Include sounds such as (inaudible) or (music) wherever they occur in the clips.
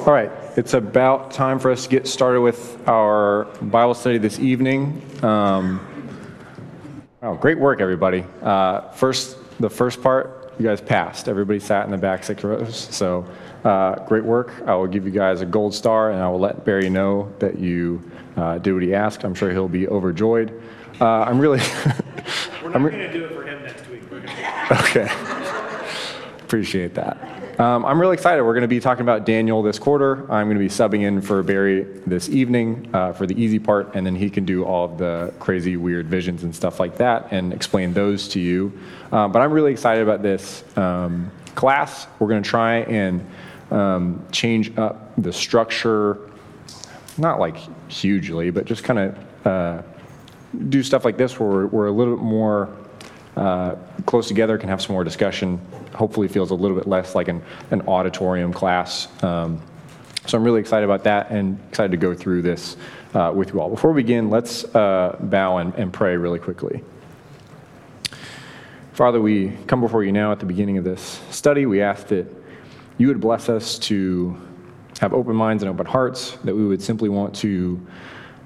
All right, it's about time for us to get started with our Bible study this evening. Um, oh, great work, everybody. Uh, first, the first part, you guys passed. Everybody sat in the back six rows, so uh, great work. I will give you guys a gold star, and I will let Barry know that you uh, did what he asked. I'm sure he'll be overjoyed. Uh, I'm really. (laughs) We're not going to do it for him next week. (laughs) Okay. Appreciate that. Um, I'm really excited. We're going to be talking about Daniel this quarter. I'm going to be subbing in for Barry this evening uh, for the easy part, and then he can do all of the crazy, weird visions and stuff like that and explain those to you. Uh, but I'm really excited about this um, class. We're going to try and um, change up the structure, not like hugely, but just kind of uh, do stuff like this where we're, we're a little bit more uh, close together, can have some more discussion. Hopefully, feels a little bit less like an, an auditorium class. Um, so I'm really excited about that and excited to go through this uh, with you all. Before we begin, let's uh, bow and, and pray really quickly. Father, we come before you now at the beginning of this study. We ask that you would bless us to have open minds and open hearts, that we would simply want to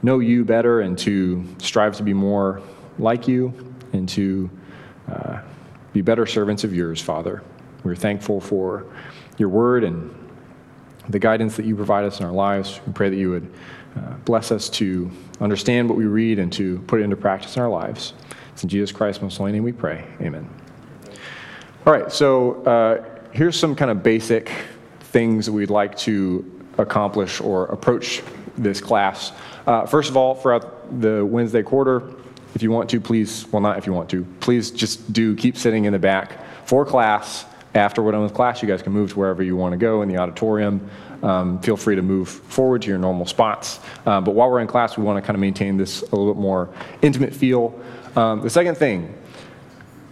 know you better and to strive to be more like you and to uh, be better servants of yours, Father. We're thankful for your word and the guidance that you provide us in our lives. We pray that you would uh, bless us to understand what we read and to put it into practice in our lives. It's in Jesus Christ's most holy name we pray. Amen. All right, so uh, here's some kind of basic things that we'd like to accomplish or approach this class. Uh, first of all, throughout the Wednesday quarter, if you want to, please, well, not if you want to, please just do keep sitting in the back for class. After we're done with class, you guys can move to wherever you want to go in the auditorium. Um, feel free to move forward to your normal spots. Uh, but while we're in class, we want to kind of maintain this a little bit more intimate feel. Um, the second thing,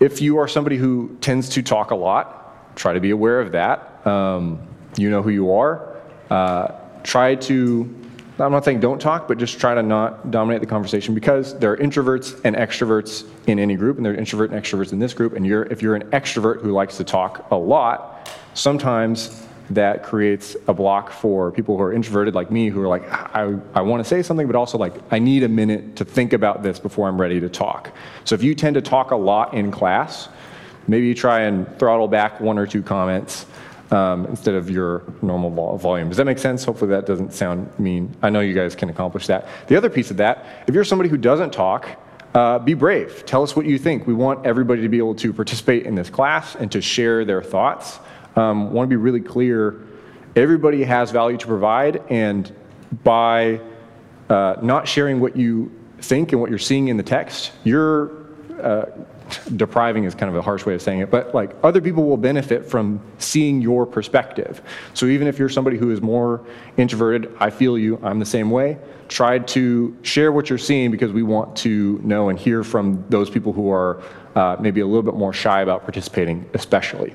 if you are somebody who tends to talk a lot, try to be aware of that. Um, you know who you are. Uh, try to, I'm not saying don't talk, but just try to not dominate the conversation because there are introverts and extroverts in any group, and there are introvert and extroverts in this group. And you're, if you're an extrovert who likes to talk a lot, sometimes that creates a block for people who are introverted like me who are like I, I want to say something but also like i need a minute to think about this before i'm ready to talk so if you tend to talk a lot in class maybe you try and throttle back one or two comments um, instead of your normal vol- volume. Does that make sense? Hopefully that doesn't sound mean. I know you guys can accomplish that. The other piece of that if you're somebody who doesn't talk uh, be brave. Tell us what you think. We want everybody to be able to participate in this class and to share their thoughts. Um, want to be really clear everybody has value to provide, and by uh, not sharing what you think and what you're seeing in the text, you're uh, depriving is kind of a harsh way of saying it, but like other people will benefit from seeing your perspective. So even if you're somebody who is more introverted, I feel you, I'm the same way. Try to share what you're seeing because we want to know and hear from those people who are uh, maybe a little bit more shy about participating, especially.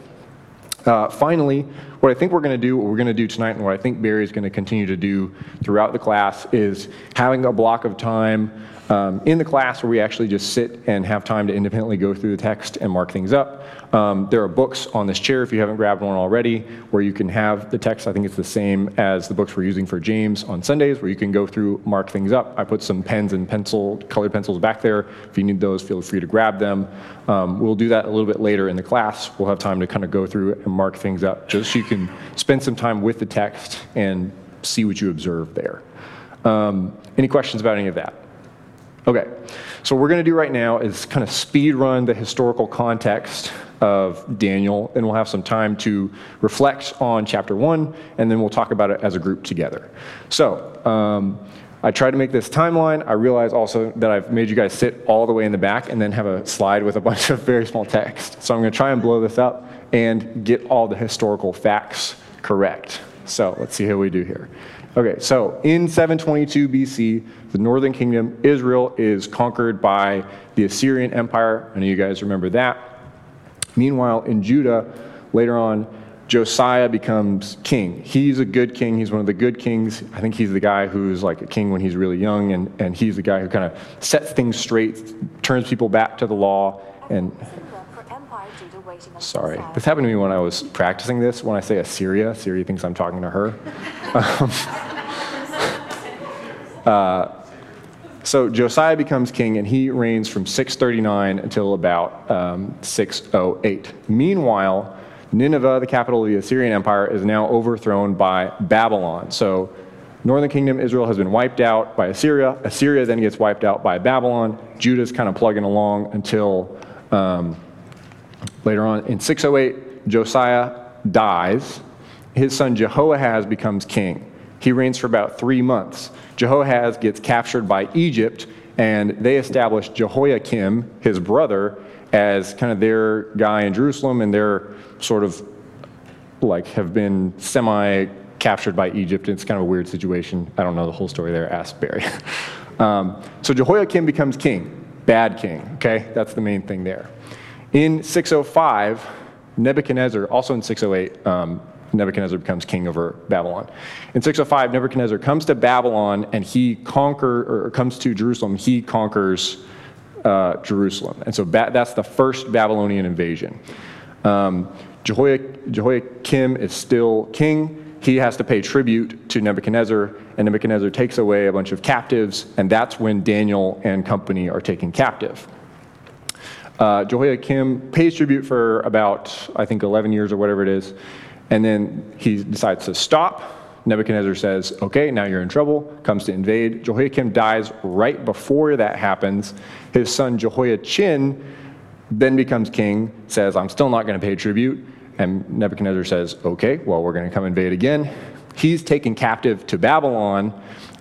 Uh, finally, what I think we're going to do, what we're going to do tonight, and what I think Barry is going to continue to do throughout the class is having a block of time um, in the class where we actually just sit and have time to independently go through the text and mark things up. Um, there are books on this chair if you haven't grabbed one already, where you can have the text. I think it's the same as the books we're using for James on Sundays, where you can go through, mark things up. I put some pens and pencil, colored pencils back there. If you need those, feel free to grab them. Um, we'll do that a little bit later in the class. We'll have time to kind of go through and mark things up, just so you can spend some time with the text and see what you observe there. Um, any questions about any of that? Okay, so what we're going to do right now is kind of speed run the historical context of Daniel, and we'll have some time to reflect on chapter one, and then we'll talk about it as a group together. So, um, I tried to make this timeline. I realize also that I've made you guys sit all the way in the back and then have a slide with a (laughs) bunch of very small text. So I'm going to try and blow this up and get all the historical facts correct. So let's see how we do here. Okay, so in 722 BC, the northern kingdom, Israel, is conquered by the Assyrian Empire. I know you guys remember that. Meanwhile, in Judah, later on, Josiah becomes king. He's a good king. He's one of the good kings. I think he's the guy who's like a king when he's really young, and, and he's the guy who kind of sets things straight, turns people back to the law, and Sorry. This happened to me when I was practicing this. When I say Assyria, Siri thinks I'm talking to her. (laughs) uh, so Josiah becomes king, and he reigns from 639 until about um, 608. Meanwhile, Nineveh, the capital of the Assyrian Empire, is now overthrown by Babylon. So Northern kingdom Israel has been wiped out by Assyria. Assyria then gets wiped out by Babylon. Judah's kind of plugging along until um, later on. In 608, Josiah dies. His son Jehoahaz becomes king. He reigns for about three months. Jehoahaz gets captured by Egypt, and they establish Jehoiakim, his brother, as kind of their guy in Jerusalem, and they're sort of like have been semi captured by Egypt. It's kind of a weird situation. I don't know the whole story there. Ask Barry. (laughs) um, so Jehoiakim becomes king, bad king. Okay, that's the main thing there. In 605, Nebuchadnezzar, also in 608, um, Nebuchadnezzar becomes king over Babylon. In 605, Nebuchadnezzar comes to Babylon and he conquer or comes to Jerusalem. He conquers uh, Jerusalem, and so ba- that's the first Babylonian invasion. Um, Jehoiakim is still king he has to pay tribute to Nebuchadnezzar, and Nebuchadnezzar takes away a bunch of captives, and that's when Daniel and company are taken captive. Uh, Jehoiakim pays tribute for about, I think, 11 years or whatever it is, and then he decides to stop. Nebuchadnezzar says, Okay, now you're in trouble, comes to invade. Jehoiakim dies right before that happens. His son Jehoiachin then becomes king, says, I'm still not going to pay tribute and Nebuchadnezzar says, okay, well, we're going to come invade again. He's taken captive to Babylon,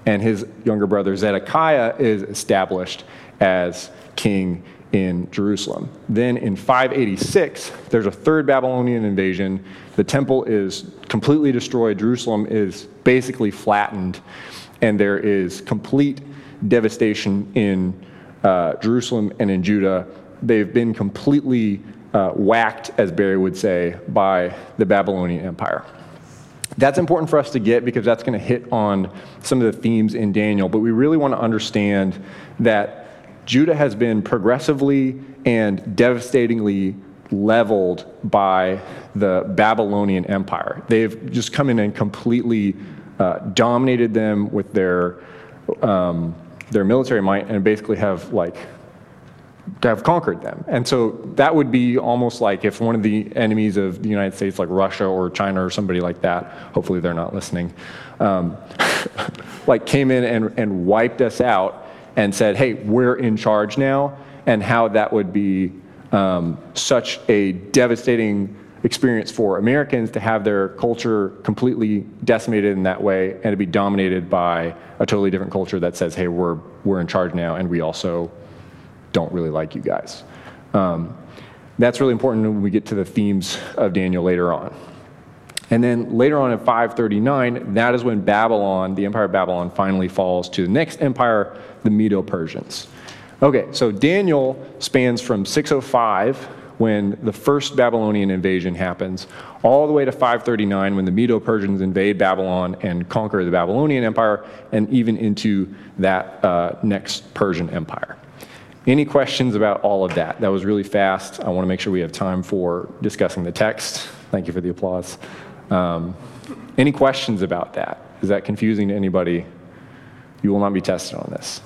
and his younger brother Zedekiah is established as king in Jerusalem. Then in 586, there's a third Babylonian invasion. The temple is completely destroyed, Jerusalem is basically flattened, and there is complete devastation in uh, Jerusalem and in Judah. They've been completely uh, whacked, as Barry would say, by the Babylonian Empire. That's important for us to get because that's going to hit on some of the themes in Daniel, but we really want to understand that Judah has been progressively and devastatingly leveled by the Babylonian Empire. They've just come in and completely uh, dominated them with their um, their military might and basically have like have conquered them. And so that would be almost like if one of the enemies of the United States, like Russia or China or somebody like that, hopefully they're not listening, um, (laughs) like came in and, and wiped us out and said, hey, we're in charge now, and how that would be um, such a devastating experience for Americans to have their culture completely decimated in that way and to be dominated by a totally different culture that says, hey, we're, we're in charge now, and we also don't really like you guys. Um, that's really important when we get to the themes of Daniel later on. And then later on in 539, that is when Babylon, the empire of Babylon, finally falls to the next empire, the Medo Persians. Okay, so Daniel spans from 605, when the first Babylonian invasion happens, all the way to 539, when the Medo Persians invade Babylon and conquer the Babylonian Empire, and even into that uh, next Persian Empire. Any questions about all of that? That was really fast. I want to make sure we have time for discussing the text. Thank you for the applause. Um, any questions about that? Is that confusing to anybody? You will not be tested on this.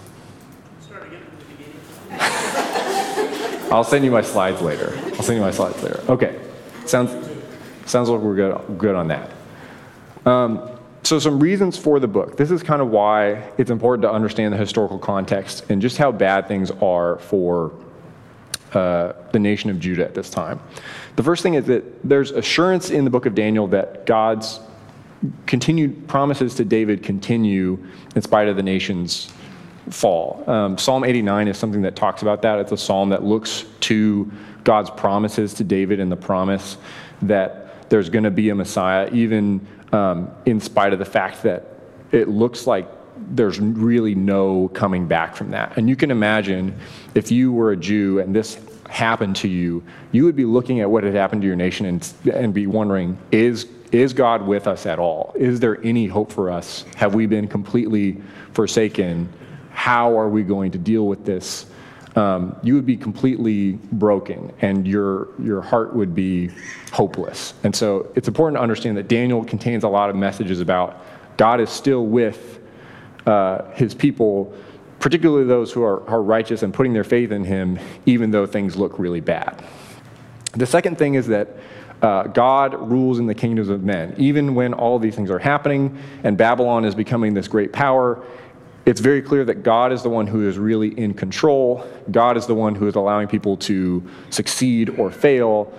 (laughs) I'll send you my slides later. I'll send you my slides later. Okay. Sounds, sounds like we're good, good on that. Um, so, some reasons for the book. This is kind of why it's important to understand the historical context and just how bad things are for uh, the nation of Judah at this time. The first thing is that there's assurance in the book of Daniel that God's continued promises to David continue in spite of the nation's fall. Um, psalm 89 is something that talks about that. It's a psalm that looks to God's promises to David and the promise that there's going to be a Messiah, even um, in spite of the fact that it looks like there's really no coming back from that. And you can imagine if you were a Jew and this happened to you, you would be looking at what had happened to your nation and, and be wondering, is, is God with us at all? Is there any hope for us? Have we been completely forsaken? How are we going to deal with this? um, you would be completely broken and your, your heart would be hopeless. And so it's important to understand that Daniel contains a lot of messages about God is still with uh, his people, particularly those who are, are righteous and putting their faith in him, even though things look really bad. The second thing is that uh, God rules in the kingdoms of men. Even when all these things are happening and Babylon is becoming this great power, it's very clear that God is the one who is really in control. God is the one who is allowing people to succeed or fail,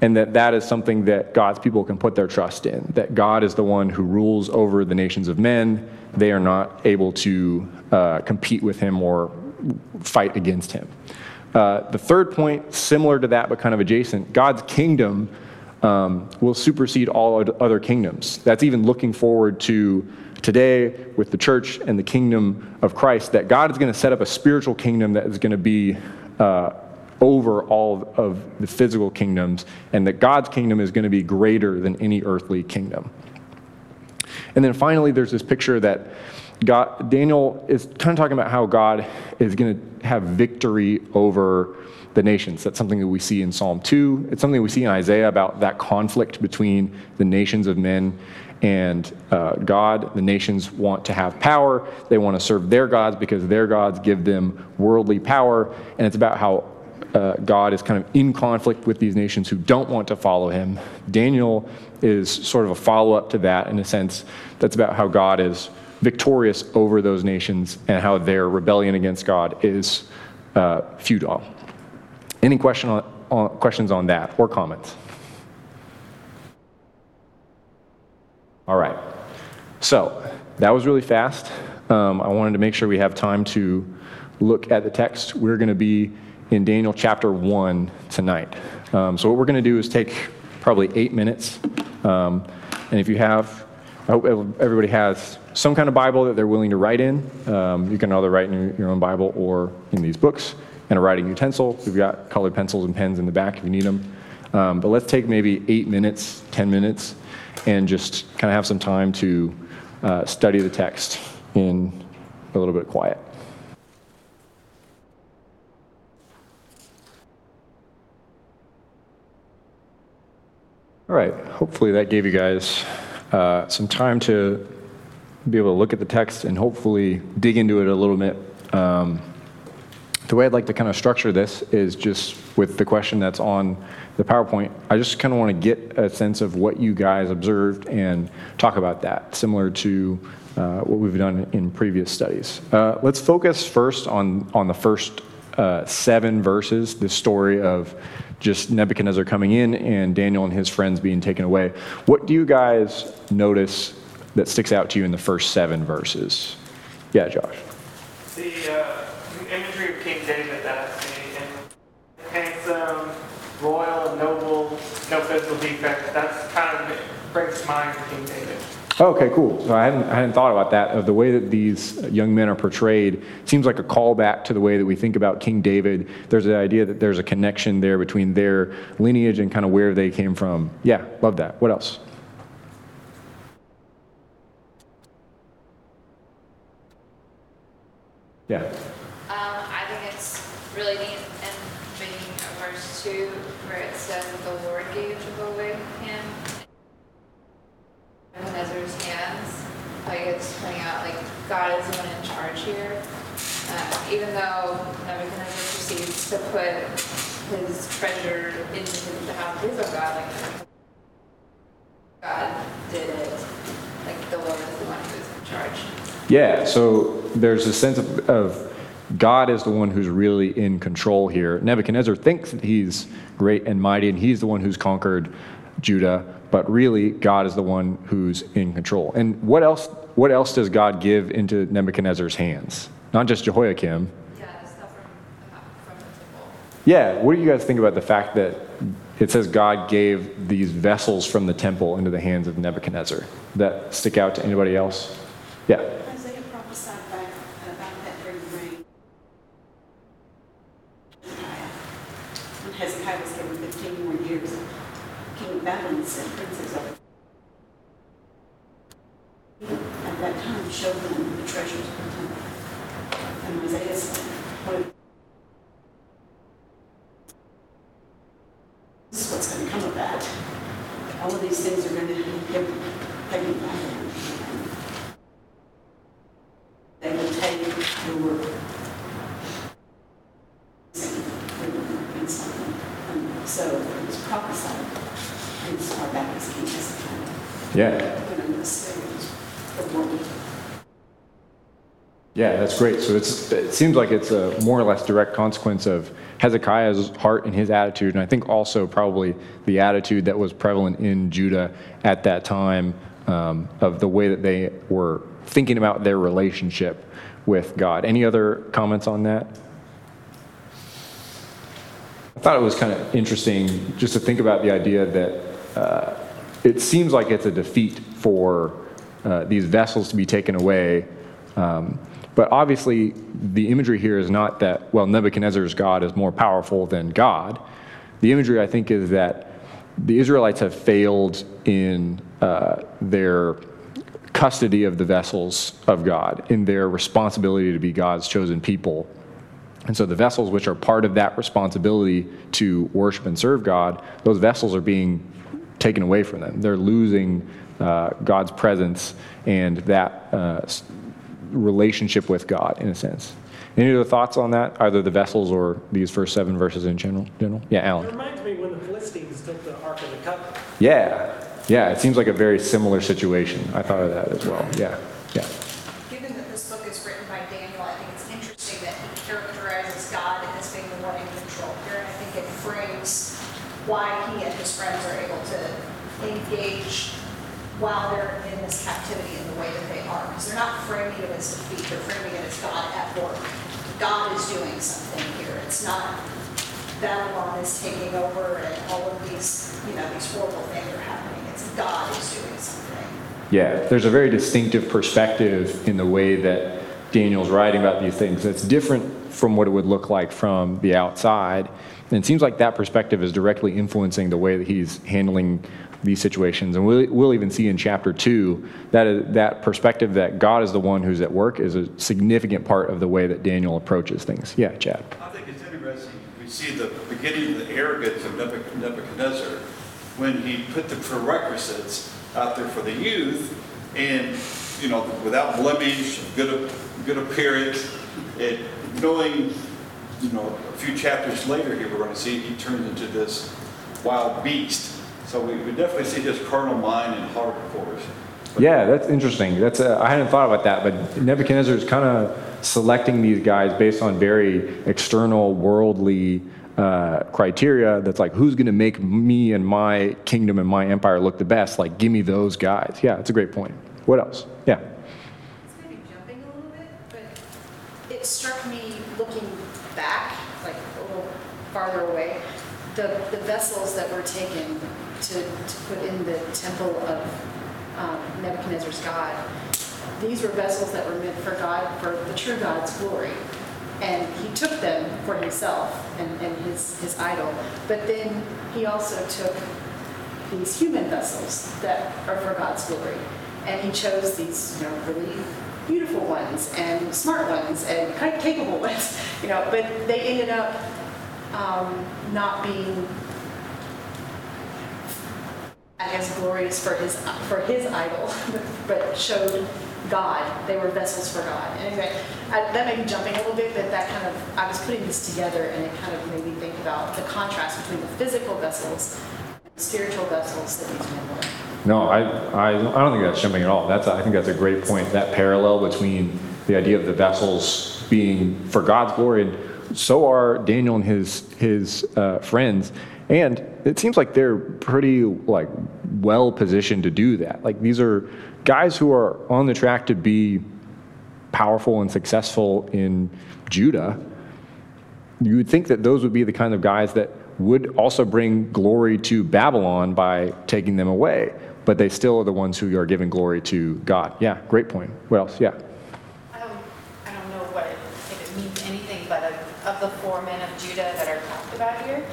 and that that is something that God's people can put their trust in. That God is the one who rules over the nations of men. They are not able to uh, compete with him or fight against him. Uh, the third point, similar to that but kind of adjacent, God's kingdom um, will supersede all other kingdoms. That's even looking forward to today with the church and the kingdom of Christ, that God is going to set up a spiritual kingdom that is going to be uh, over all of the physical kingdoms, and that God's kingdom is going to be greater than any earthly kingdom. And then finally, there's this picture that God, Daniel is kind of talking about how God is going to have victory over the nations. That's something that we see in Psalm 2. It's something we see in Isaiah about that conflict between the nations of men and uh, God. The nations want to have power. They want to serve their gods because their gods give them worldly power. And it's about how uh, God is kind of in conflict with these nations who don't want to follow him. Daniel is sort of a follow up to that in a sense. That's about how God is victorious over those nations and how their rebellion against God is uh, futile. Any question on, on, questions on that or comments? All right. So that was really fast. Um, I wanted to make sure we have time to look at the text. We're going to be in Daniel chapter 1 tonight. Um, so, what we're going to do is take probably eight minutes. Um, and if you have, I hope everybody has some kind of Bible that they're willing to write in. Um, you can either write in your own Bible or in these books and a writing utensil. We've got colored pencils and pens in the back if you need them. Um, but let's take maybe eight minutes, 10 minutes, and just kind of have some time to uh, study the text in a little bit of quiet. All right, hopefully that gave you guys uh, some time to be able to look at the text and hopefully dig into it a little bit. Um, the way I'd like to kind of structure this is just with the question that's on the PowerPoint. I just kind of want to get a sense of what you guys observed and talk about that, similar to uh, what we've done in previous studies. Uh, let's focus first on, on the first uh, seven verses, the story of just Nebuchadnezzar coming in and Daniel and his friends being taken away. What do you guys notice that sticks out to you in the first seven verses? Yeah, Josh. The uh, imagery of King David that I and handsome, royal, noble, no physical defect. That's kind of brings to mind King David. Okay, cool. So I hadn't, I hadn't thought about that. Of the way that these young men are portrayed, seems like a callback to the way that we think about King David. There's the idea that there's a connection there between their lineage and kind of where they came from. Yeah, love that. What else? Yeah. God is the one in charge here. Uh, even though Nebuchadnezzar proceeds to put his treasure into the house of God, like God did it. Like the Lord is the one who is in charge. Yeah, so there's a sense of, of God is the one who's really in control here. Nebuchadnezzar thinks that he's great and mighty, and he's the one who's conquered Judah, but really, God is the one who's in control. And what else what else does God give into Nebuchadnezzar's hands? Not just Jehoiakim. Yeah, stuff from, from. Yeah, what do you guys think about the fact that it says God gave these vessels from the temple into the hands of Nebuchadnezzar? That stick out to anybody else? Yeah. Isaiah prophesied back about that during the reign. When Hezekiah was given 15 more years, King Babylon sent and show them the treasures of the temple. And Isaiah's what this what's going to come of that. All of these things are going to give them background. They will take the word. So it was prophesied. It's our back as king Yeah. Yeah, that's great. So it seems like it's a more or less direct consequence of Hezekiah's heart and his attitude, and I think also probably the attitude that was prevalent in Judah at that time um, of the way that they were thinking about their relationship with God. Any other comments on that? I thought it was kind of interesting just to think about the idea that uh, it seems like it's a defeat for uh, these vessels to be taken away. Um, but obviously, the imagery here is not that, well, Nebuchadnezzar's God is more powerful than God. The imagery, I think, is that the Israelites have failed in uh, their custody of the vessels of God, in their responsibility to be God's chosen people. And so the vessels which are part of that responsibility to worship and serve God, those vessels are being taken away from them. They're losing uh, God's presence and that uh, relationship with God, in a sense. Any other thoughts on that, either the vessels or these first seven verses in general? general? Yeah, It Alan. reminds me when the Philistines took the Ark of the Covenant. Yeah, yeah, it seems like a very similar situation. I thought of that as well. Yeah, yeah. Given that this book is written by Daniel, I think it's interesting that he characterizes God as being the one in control here. And I think it frames why he and his friends are able to engage while they're in this captivity in the way that they are. Because they're not framing it framing it as God at work. God is doing something here. It's not Babylon is taking over and all of these, you know, these horrible things are happening. It's God is doing something. Yeah, there's a very distinctive perspective in the way that Daniel's writing about these things that's different from what it would look like from the outside. And it seems like that perspective is directly influencing the way that he's handling these situations. And we'll, we'll even see in chapter two that that perspective that God is the one who's at work is a significant part of the way that Daniel approaches things. Yeah, Chad. I think it's interesting, we see the beginning of the arrogance of Nebuch- Nebuchadnezzar when he put the prerequisites out there for the youth and, you know, without blemish, good, good appearance, and knowing, you know, a few chapters later here, we're going to see he turns into this wild beast. So we we definitely see his carnal mind and heart, of course. Yeah, that's interesting. That's a, I hadn't thought about that, but Nebuchadnezzar is kind of selecting these guys based on very external, worldly uh, criteria. That's like, who's going to make me and my kingdom and my empire look the best? Like, give me those guys. Yeah, that's a great point. What else? Yeah. It's going to be jumping a little bit, but it struck me looking back, like a little farther away, the, the vessels that were taken to, to put in the temple of um, Nebuchadnezzar's God. These were vessels that were meant for God, for the true God's glory. And he took them for himself and, and his, his idol. But then he also took these human vessels that are for God's glory. And he chose these, you know, really beautiful ones and smart ones and kind of capable (laughs) ones, you know, but they ended up um, not being as glorious for his, for his idol, (laughs) but showed God. They were vessels for God. Anyway, I, that may be jumping a little bit, but that kind of, I was putting this together and it kind of made me think about the contrast between the physical vessels and the spiritual vessels that these men were. No, I, I, I don't think that's jumping at all. That's, I think that's a great point. That parallel between the idea of the vessels being for God's glory, and so are Daniel and his, his uh, friends. And it seems like they're pretty like well positioned to do that. Like these are guys who are on the track to be powerful and successful in Judah. You would think that those would be the kind of guys that would also bring glory to Babylon by taking them away, but they still are the ones who are giving glory to God. Yeah, great point. What else? Yeah. I don't, know what, it- if it means anything, but of the four men of Judah that are talked about here,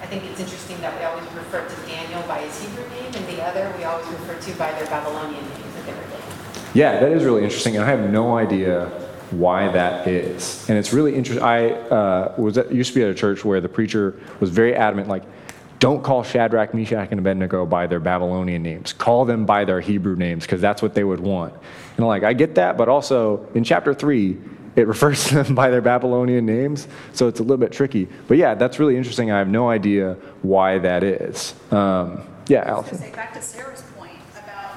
I think it's interesting that we always refer to Daniel by his Hebrew name, and the other we always refer to by their Babylonian names that they were given. Yeah, that is really interesting, and I have no idea why that is. And it's really interesting. I uh, was at, used to be at a church where the preacher was very adamant, like, don't call Shadrach, Meshach, and Abednego by their Babylonian names. Call them by their Hebrew names, because that's what they would want. And I'm like, I get that, but also in chapter three, it refers to them (laughs) by their Babylonian names, so it's a little bit tricky. But yeah, that's really interesting. I have no idea why that is. Um, yeah, Allison. say, back to Sarah's point about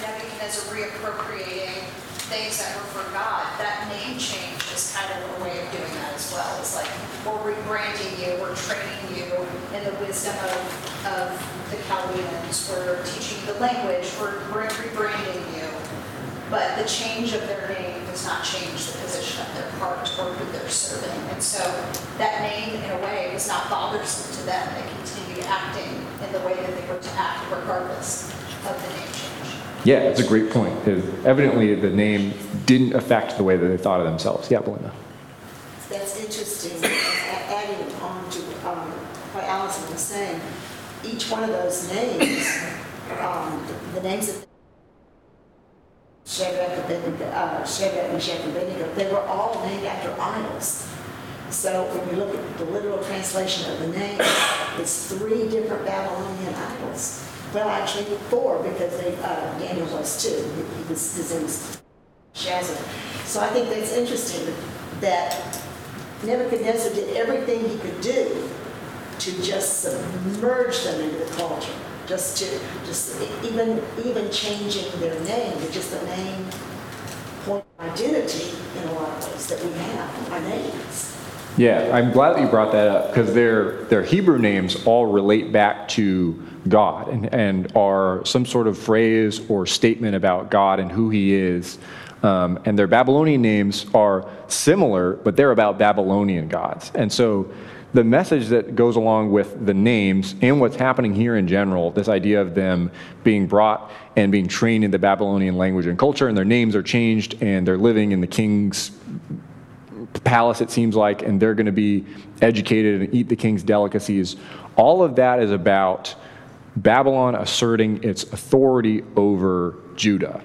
Nebuchadnezzar reappropriating things that were for God, that name change is kind of a way of doing that as well. It's like, we're rebranding you, we're training you in the wisdom of, of the Chaldeans, we're teaching you the language, we're we're rebranding you. But the change of their name does not change the position of their heart or who they're serving. And so that name, in a way, was not bothersome to them. They continued acting in the way that they were to act regardless of the name change. Yeah, it's a great point. It- Evidently, the name didn't affect the way that they thought of themselves. Yeah, Belinda. That's interesting, adding on to um, what Allison was saying, each one of those names, um, the names of Shadrach, uh, Shadrach, Meshach, and Abednego, they were all named after idols. So when you look at the literal translation of the name, it's three different Babylonian idols. Well, actually, four, because they, uh, Daniel was too. He- was, his name was Shazar. So I think that's interesting that Nebuchadnezzar did everything he could do to just submerge them into the culture, just to, just even, even changing their name, to just the name point of identity in a lot of ways that we have, our names. Yeah, I'm glad that you brought that up because their, their Hebrew names all relate back to God and, and are some sort of phrase or statement about God and who He is. Um, and their Babylonian names are similar, but they're about Babylonian gods. And so the message that goes along with the names and what's happening here in general, this idea of them being brought and being trained in the Babylonian language and culture, and their names are changed and they're living in the king's palace, it seems like, and they're going to be educated and eat the king's delicacies. All of that is about Babylon asserting its authority over Judah.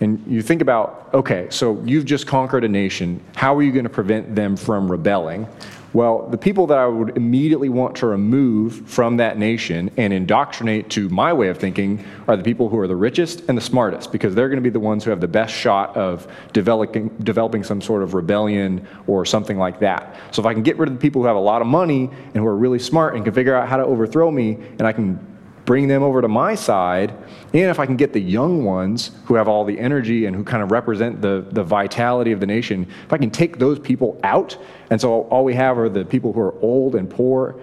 And you think about, okay, so you've just conquered a nation. How are you going to prevent them from rebelling? Well, the people that I would immediately want to remove from that nation and indoctrinate to my way of thinking are the people who are the richest and the smartest, because they're going to be the ones who have the best shot of developing, developing some sort of rebellion or something like that. So if I can get rid of the people who have a lot of money and who are really smart and can figure out how to overthrow me, and I can bring them over to my side, and if I can get the young ones who have all the energy and who kind of represent the, the vitality of the nation, if I can take those people out, and so all we have are the people who are old and poor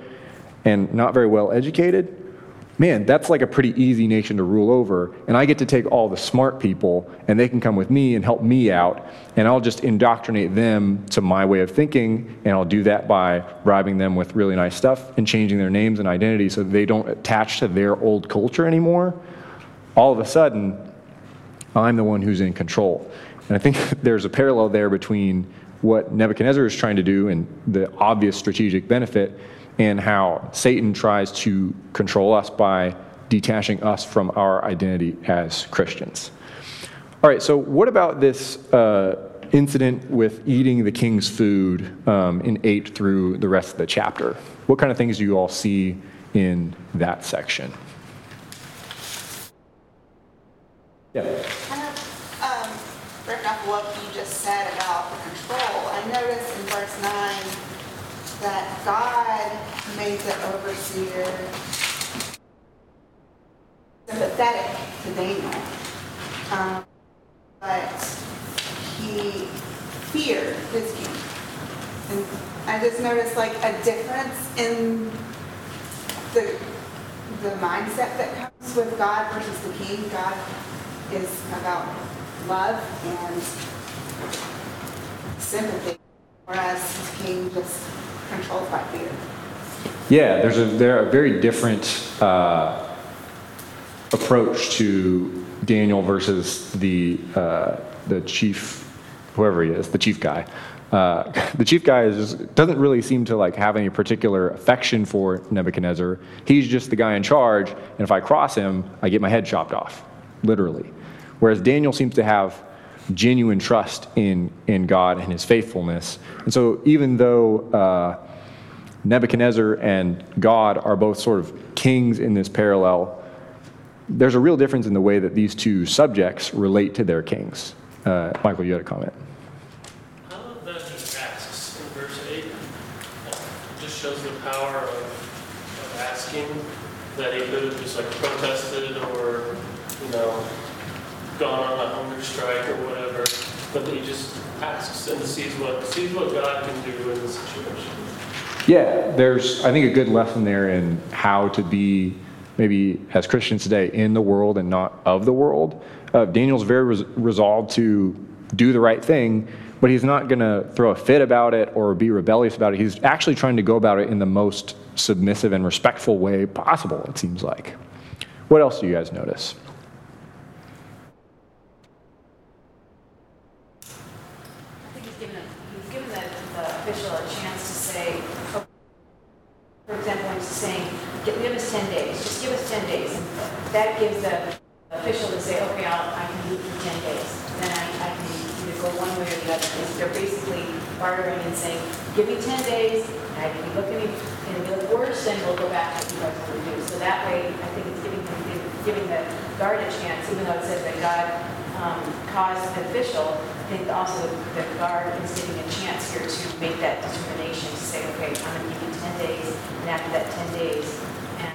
and not very well educated, man, that's like a pretty easy nation to rule over. And I get to take all the smart people and they can come with me and help me out. And I'll just indoctrinate them to my way of thinking. And I'll do that by bribing them with really nice stuff and changing their names and identity so they don't attach to their old culture anymore. All of a sudden, I'm the one who's in control. And I think (laughs) there's a parallel there between what Nebuchadnezzar is trying to do and the obvious strategic benefit and how Satan tries to control us by detaching us from our identity as Christians. All right, so what about this uh, incident with eating the king's food um, in 8 through the rest of the chapter? What kind of things do you all see in that section? Yeah. Kind of, um, ripping off what you just said about the control, I noticed in verse nine that God made the overseer sympathetic to Daniel. Um, but he feared his king. And I just noticed like a difference in the, the mindset that comes with God versus the king. God is about love and sympathy, whereas his king just fear. Yeah, there's a, there a very different uh, approach to Daniel versus the, uh, the chief, whoever he is, the chief guy. Uh, (laughs) the chief guy is just, doesn't really seem to like have any particular affection for Nebuchadnezzar. He's just the guy in charge, and if I cross him, I get my head chopped off, literally. Whereas Daniel seems to have genuine trust in, in God and his faithfulness. And so, even though uh, Nebuchadnezzar and God are both sort of kings in this parallel, there's a real difference in the way that these two subjects relate to their kings. Uh, Michael, you had a comment. I love that just asks in verse 8. Just shows the power of asking that he could have just like protested or, you know, gone on a hunger strike or whatever, but that he just asks and sees what, sees what God can do in the situation. Yeah, there's, I think, a good lesson there in how to be, maybe as Christians today, in the world and not of the world. Uh, Daniel's very res- resolved to do the right thing, but he's not going to throw a fit about it or be rebellious about it. He's actually trying to go about it in the most submissive and respectful way possible, it seems like. What else do you guys notice? I think he's given, a- he's given the, the official a chance to say, oh, for example, he's saying, give, give us ten days, just give us ten days. That gives the official to say, okay, I'll, I can do it for ten days. Then I, I can either go one way or the other. Because They're basically bartering and saying, give me ten days, and I can look at me, and if you look worse, then we'll go back to what you guys want to do. So that way, I think it's giving, giving the guard a chance, even though it says that God um, caused the official, I think also the guard is getting a chance here to make that determination, to say, okay, I'm going to give you 10 days, and after that 10 days, and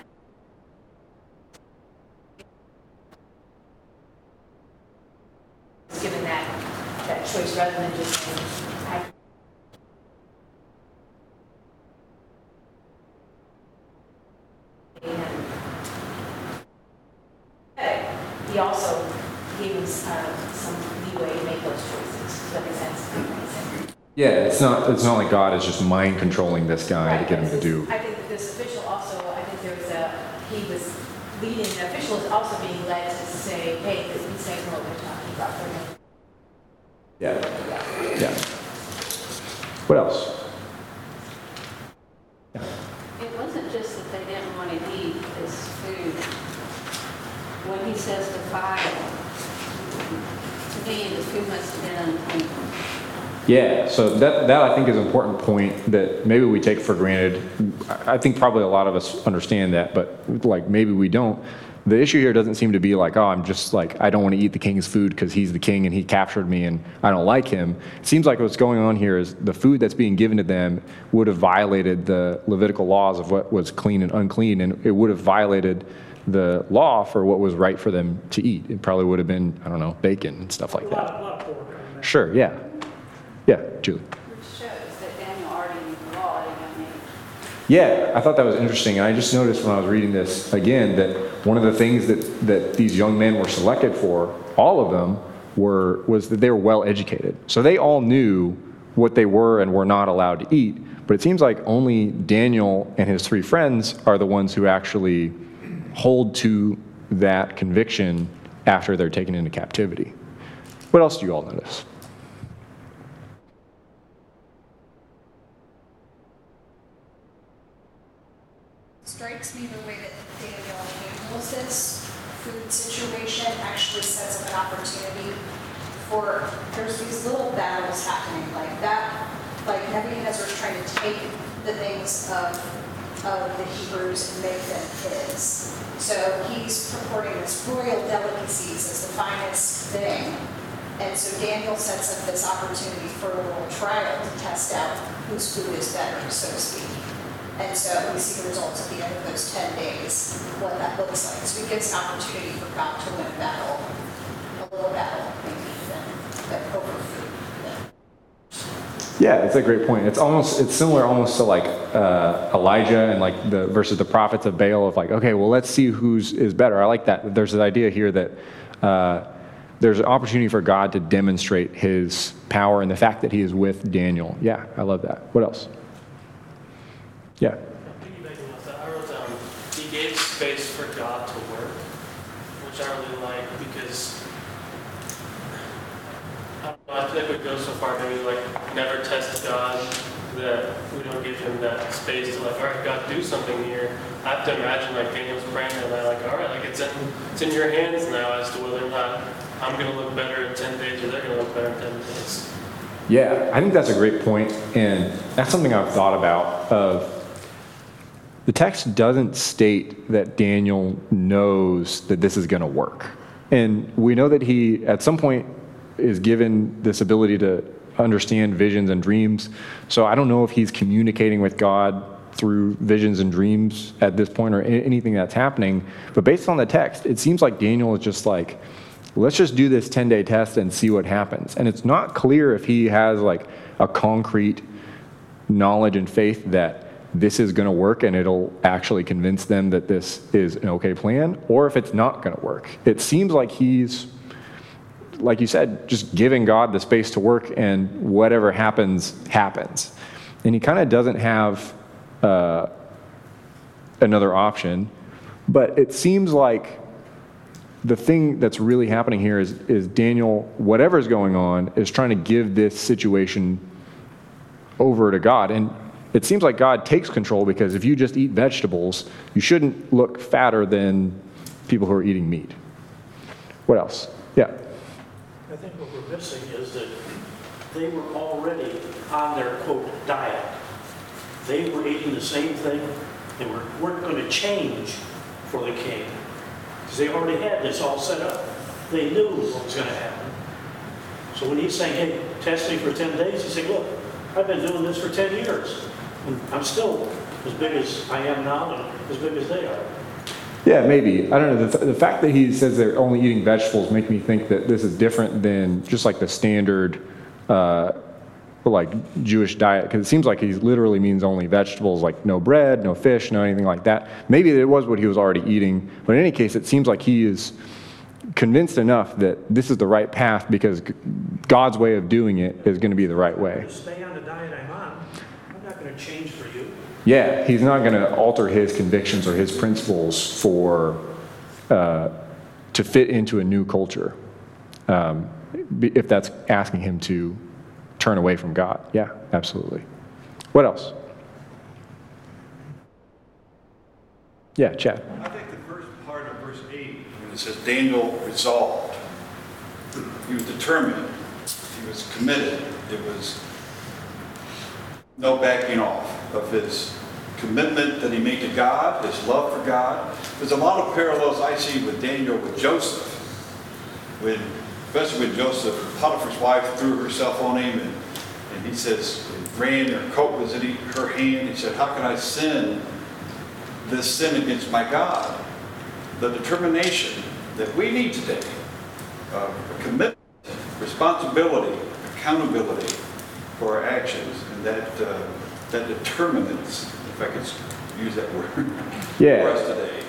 given that, that choice rather than just saying, he also gave us uh, some leeway to make those choices. Does that make sense? Yeah, it's not, it's not like God is just mind controlling this guy to get him to do. I think this official also, I think there was a, he was leading, the official is also being led to say, hey, this is saying what we're talking about. for me. Yeah, yeah. What else? It wasn't just that they didn't want to eat this food. When he says the fire, to me, the food must have been unclean. Yeah, so that, that I think is an important point that maybe we take for granted. I I think probably a lot of us understand that, but like maybe we don't. The issue here doesn't seem to be like, oh, I'm just like, I don't want to eat the king's food because he's the king and he captured me and I don't like him. It seems like what's going on here is the food that's being given to them would have violated the Levitical laws of what was clean and unclean, and it would have violated the law for what was right for them to eat. It probably would have been, I don't know, bacon and stuff like that. a lot of pork on that. Sure, yeah. Yeah, Julie. Which shows that Daniel already knew the law, I mean, Yeah, I thought that was interesting. And I just noticed when I was reading this again that one of the things that, that these young men were selected for, all of them, were was that they were well educated. So they all knew what they were and were not allowed to eat. But it seems like only Daniel and his three friends are the ones who actually hold to that conviction after they're taken into captivity. What else do you all notice? Strikes me the way that Daniel handles this food situation actually sets up an opportunity for, there's these little battles happening like that, like Nebuchadnezzar's trying to take the things of, of the Hebrews and make them his. So he's purporting this royal delicacies as the finest thing. And so Daniel sets up this opportunity for a little trial to test out whose food is better, so to speak. And so we see the results at the end of those 10 days, what that looks like. So it gives an opportunity for God to win a battle, a little battle, maybe, than, than over food. Yeah, it's a great point. It's almost it's similar almost to like uh, Elijah and like the versus the prophets of Baal of like okay, well let's see who's is better. I like that. There's an idea here that uh, there's an opportunity for God to demonstrate His power and the fact that He is with Daniel. Yeah, I love that. What else? Yeah. Piggybacking off that, I wrote down, he gave space for God to work, which I really like because I don't know, I feel like we go so far, maybe like never test God, that we don't give him that space to like, all right, God, do something here. I have to imagine like Daniel's praying and I like, all right, like it's in, it's in your hands now as to whether or not I'm gonna look better in ten days or they're gonna look better in ten days. Yeah, I think that's a great point, and that's something I've thought about. Of the text doesn't state that Daniel knows that this is going to work, and we know that he, at some point, is given this ability to understand visions and dreams. So I don't know if he's communicating with God through visions and dreams at this point or anything that's happening. But based on the text, it seems like Daniel is just like, let's just do this 10 day test and see what happens. And it's not clear if he has like a concrete knowledge and faith that this is going to work and it'll actually convince them that this is an okay plan, or if it's not going to work. It seems like he's, like you said, just giving God the space to work and whatever happens, happens. And he kind of doesn't have uh, another option. But it seems like the thing that's really happening here is, is Daniel, whatever's going on, is trying to give this situation over to God. And it seems like God takes control because if you just eat vegetables, you shouldn't look fatter than people who are eating meat. What else? Yeah. I think what we're missing is that they were already on their quote diet. They were eating the same thing and were, weren't going to change for the king. Because they already had this all set up. They knew what was going to happen. So when he's saying, hey, test me for 10 days, he's saying, look, I've been doing this for 10 years. And I'm still as big as I am now and as big as they are. Yeah, maybe. I don't know. The, the fact that he says they're only eating vegetables make me think that this is different than just like the standard, uh, like Jewish diet. Because it seems like he literally means only vegetables, like no bread, no fish, no anything like that. Maybe it was what he was already eating. But in any case, it seems like he is convinced enough that this is the right path because God's way of doing it is going to be the right way. Stay on the diet I'm on. I'm not going to change for you. Yeah, he's not going to alter his convictions or his principles for uh, to fit into a new culture. Um, if that's asking him to turn away from God, yeah, absolutely. What else? Yeah, Chad. I think the first part of verse 8, when it says Daniel resolved, he was determined, he was committed, it was no backing off of his commitment that he made to God, his love for God. There's a lot of parallels I see with Daniel with Joseph. When, especially when Joseph, Potiphar's wife threw herself on him and, and he says, ran, her coat was in her hand. He said, how can I sin this sin against my God. The determination that we need today, uh, commitment, responsibility, accountability for our actions, that uh, that determinants, if I could use that word, Yeah. for us today.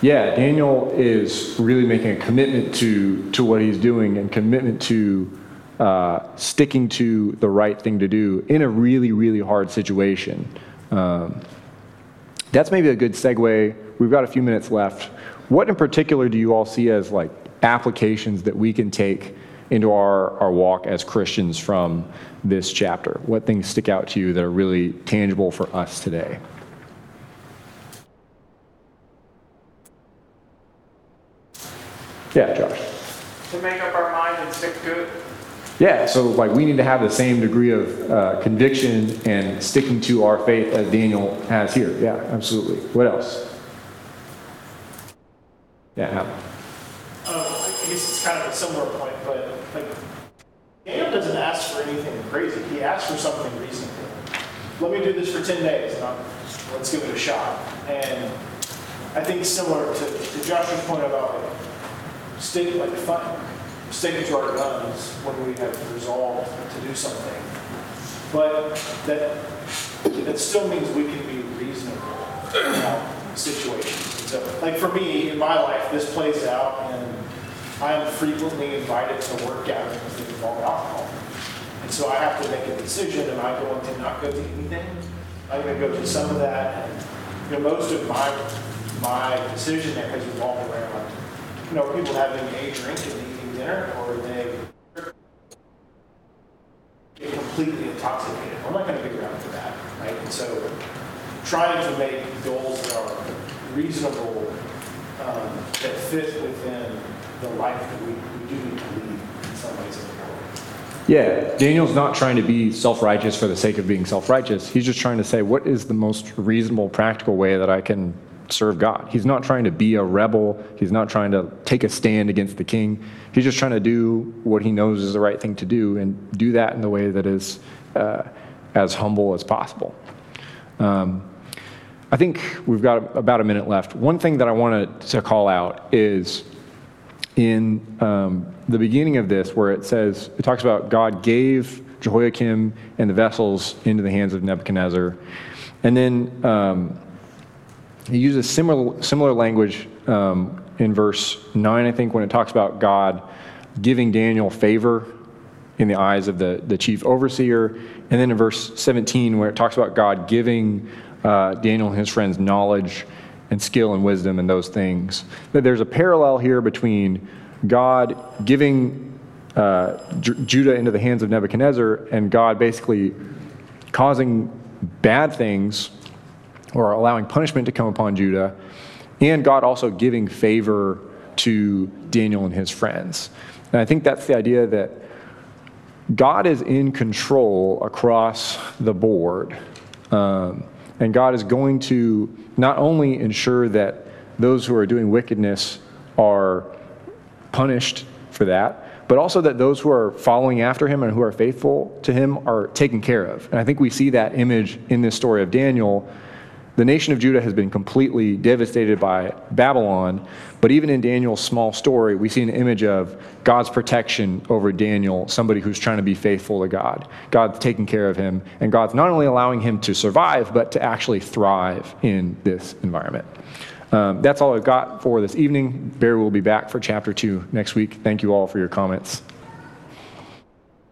Yeah, Daniel is really making a commitment to to what he's doing and commitment to uh, sticking to the right thing to do in a really really hard situation. Um, that's maybe a good segue. We've got a few minutes left. What in particular do you all see as like applications that we can take into our, our walk as Christians from this chapter? What things stick out to you that are really tangible for us today? Yeah, Josh. To make up our mind and stick to it. Yeah, so like we need to have the same degree of uh, conviction and sticking to our faith as Daniel has here. Yeah, absolutely. What else? Yeah, Uh, I guess it's kind of a similar point, but like, Daniel doesn't ask for anything crazy. He asks for something reasonable. Let me do this for 10 days and I'll, let's give it a shot. And I think similar to, to Josh's point about sticking, like, to our guns when we have resolved to do something. But that, that still means we can be reasonable about situations. So, like for me, in my life, this plays out and I am frequently invited to work gatherings alcohol. And so I have to make a decision, am I going to not go to anything? I'm going to go to some of that. And, you know, most of my, my decision there has revolved around, you know, people having a drink and eating dinner, or they get completely intoxicated. I'm not going to be around for that, right? And so trying to make goals that are reasonable, um, that fit within the life that we, we do need to lead in some ways. Yeah, Daniel's not trying to be self righteous for the sake of being self righteous. He's just trying to say, what is the most reasonable, practical way that I can serve God? He's not trying to be a rebel. He's not trying to take a stand against the king. He's just trying to do what he knows is the right thing to do and do that in the way that is uh, as humble as possible. Um, I think we've got about a minute left. One thing that I wanted to call out is in um, the beginning of this, where it says, it talks about God gave Jehoiakim and the vessels into the hands of Nebuchadnezzar. And then um, he uses similar, similar language um, in verse 9, I think, when it talks about God giving Daniel favor in the eyes of the, the chief overseer. And then in verse 17, where it talks about God giving uh, Daniel and his friends knowledge and skill and wisdom and those things. That there's a parallel here between God giving uh, J- Judah into the hands of Nebuchadnezzar and God basically causing bad things or allowing punishment to come upon Judah, and God also giving favor to Daniel and his friends. And I think that's the idea that God is in control across the board. Um, and God is going to not only ensure that those who are doing wickedness are punished for that, but also that those who are following after him and who are faithful to him are taken care of. And I think we see that image in this story of Daniel. The nation of Judah has been completely devastated by Babylon, but even in Daniel's small story, we see an image of God's protection over Daniel, somebody who's trying to be faithful to God. God's taking care of him, and God's not only allowing him to survive, but to actually thrive in this environment. Um, that's all I've got for this evening. Barry will be back for chapter two next week. Thank you all for your comments.